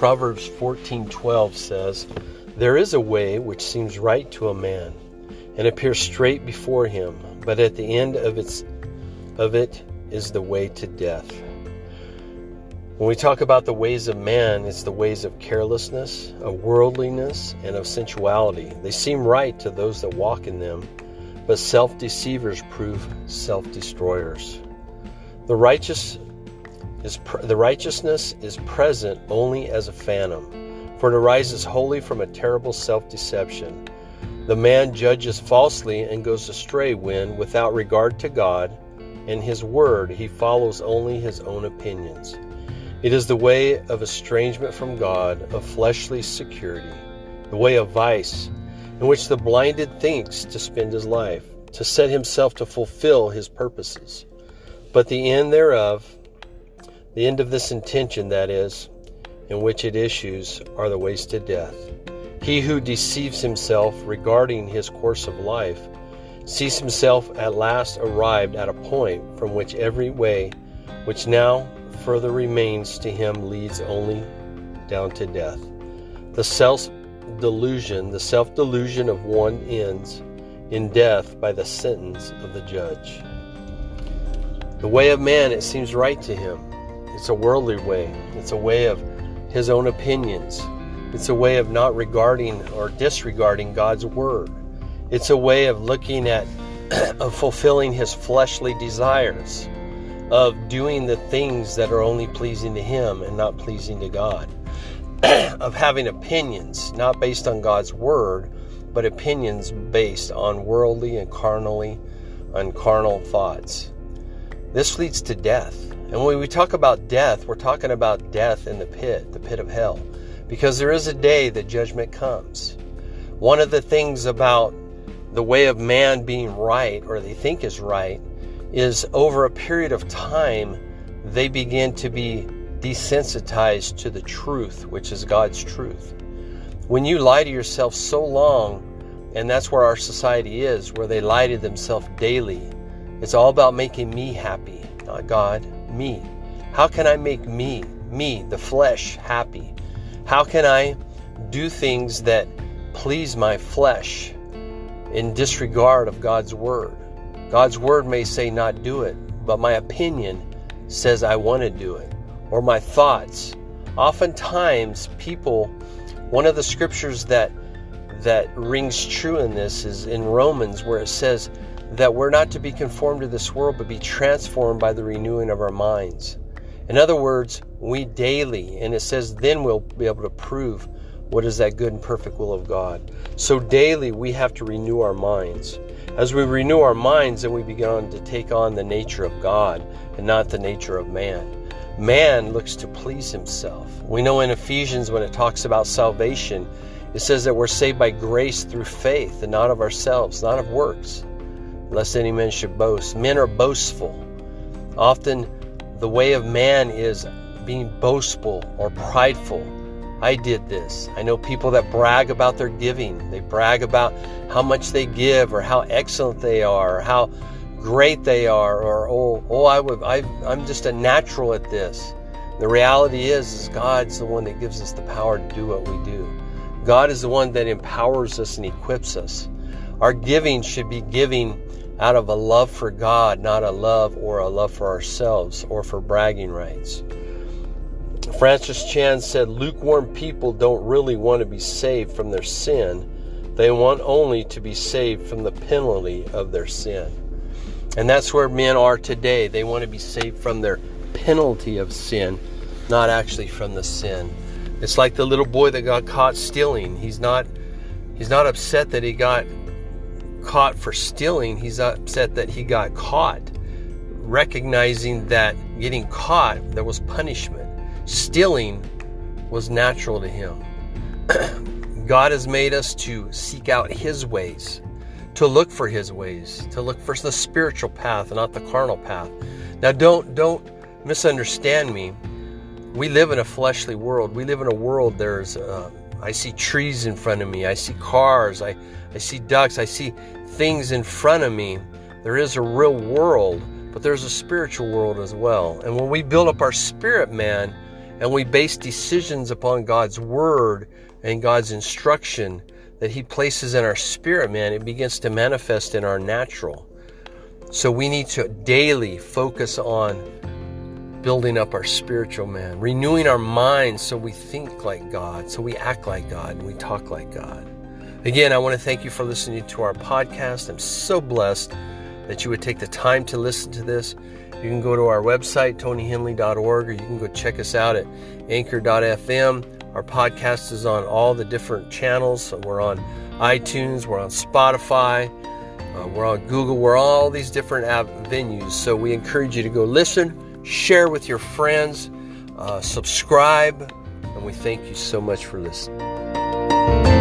Proverbs 14:12 says, "There is a way which seems right to a man, and appears straight before him, but at the end of its of it is the way to death." When we talk about the ways of man, it's the ways of carelessness, of worldliness, and of sensuality. They seem right to those that walk in them, but self deceivers prove self destroyers. The righteous is the righteousness is present only as a phantom, for it arises wholly from a terrible self deception. The man judges falsely and goes astray when, without regard to God and His Word, he follows only his own opinions. It is the way of estrangement from God, of fleshly security, the way of vice, in which the blinded thinks to spend his life, to set himself to fulfill his purposes. But the end thereof, the end of this intention, that is, in which it issues, are the ways to death. He who deceives himself regarding his course of life sees himself at last arrived at a point from which every way which now further remains to him leads only down to death. The self delusion, the self delusion of one ends in death by the sentence of the judge. The way of man, it seems right to him. It's a worldly way, it's a way of his own opinions, it's a way of not regarding or disregarding God's word. It's a way of looking at, of fulfilling his fleshly desires of doing the things that are only pleasing to Him and not pleasing to God, of having opinions not based on God's Word, but opinions based on worldly and carnally, on carnal thoughts. This leads to death. And when we talk about death, we're talking about death in the pit, the pit of hell, because there is a day that judgment comes. One of the things about the way of man being right, or they think is right, is over a period of time, they begin to be desensitized to the truth, which is God's truth. When you lie to yourself so long, and that's where our society is, where they lie to themselves daily, it's all about making me happy, not God, me. How can I make me, me, the flesh, happy? How can I do things that please my flesh in disregard of God's word? God's word may say not do it, but my opinion says I want to do it, or my thoughts. Oftentimes, people, one of the scriptures that that rings true in this is in Romans, where it says that we're not to be conformed to this world, but be transformed by the renewing of our minds. In other words, we daily, and it says, then we'll be able to prove what is that good and perfect will of God. So daily, we have to renew our minds. As we renew our minds, then we begin to take on the nature of God and not the nature of man. Man looks to please himself. We know in Ephesians, when it talks about salvation, it says that we're saved by grace through faith and not of ourselves, not of works, lest any man should boast. Men are boastful. Often, the way of man is being boastful or prideful I did this. I know people that brag about their giving. They brag about how much they give or how excellent they are or how great they are or oh oh I would I I'm just a natural at this. The reality is is God's the one that gives us the power to do what we do. God is the one that empowers us and equips us. Our giving should be giving out of a love for God, not a love or a love for ourselves or for bragging rights. Francis Chan said lukewarm people don't really want to be saved from their sin. They want only to be saved from the penalty of their sin. And that's where men are today. They want to be saved from their penalty of sin, not actually from the sin. It's like the little boy that got caught stealing. He's not he's not upset that he got caught for stealing. He's upset that he got caught. Recognizing that getting caught there was punishment. Stealing was natural to him. God has made us to seek out His ways, to look for His ways, to look for the spiritual path not the carnal path. Now, don't don't misunderstand me. We live in a fleshly world. We live in a world. There's uh, I see trees in front of me. I see cars. I I see ducks. I see things in front of me. There is a real world, but there's a spiritual world as well. And when we build up our spirit man and we base decisions upon God's word and God's instruction that He places in our spirit, man, it begins to manifest in our natural. So we need to daily focus on building up our spiritual man, renewing our minds so we think like God, so we act like God, and we talk like God. Again, I want to thank you for listening to our podcast. I'm so blessed that you would take the time to listen to this. You can go to our website, tonyhendley.org, or you can go check us out at anchor.fm. Our podcast is on all the different channels. So we're on iTunes, we're on Spotify, uh, we're on Google, we're all these different venues. So we encourage you to go listen, share with your friends, uh, subscribe, and we thank you so much for listening.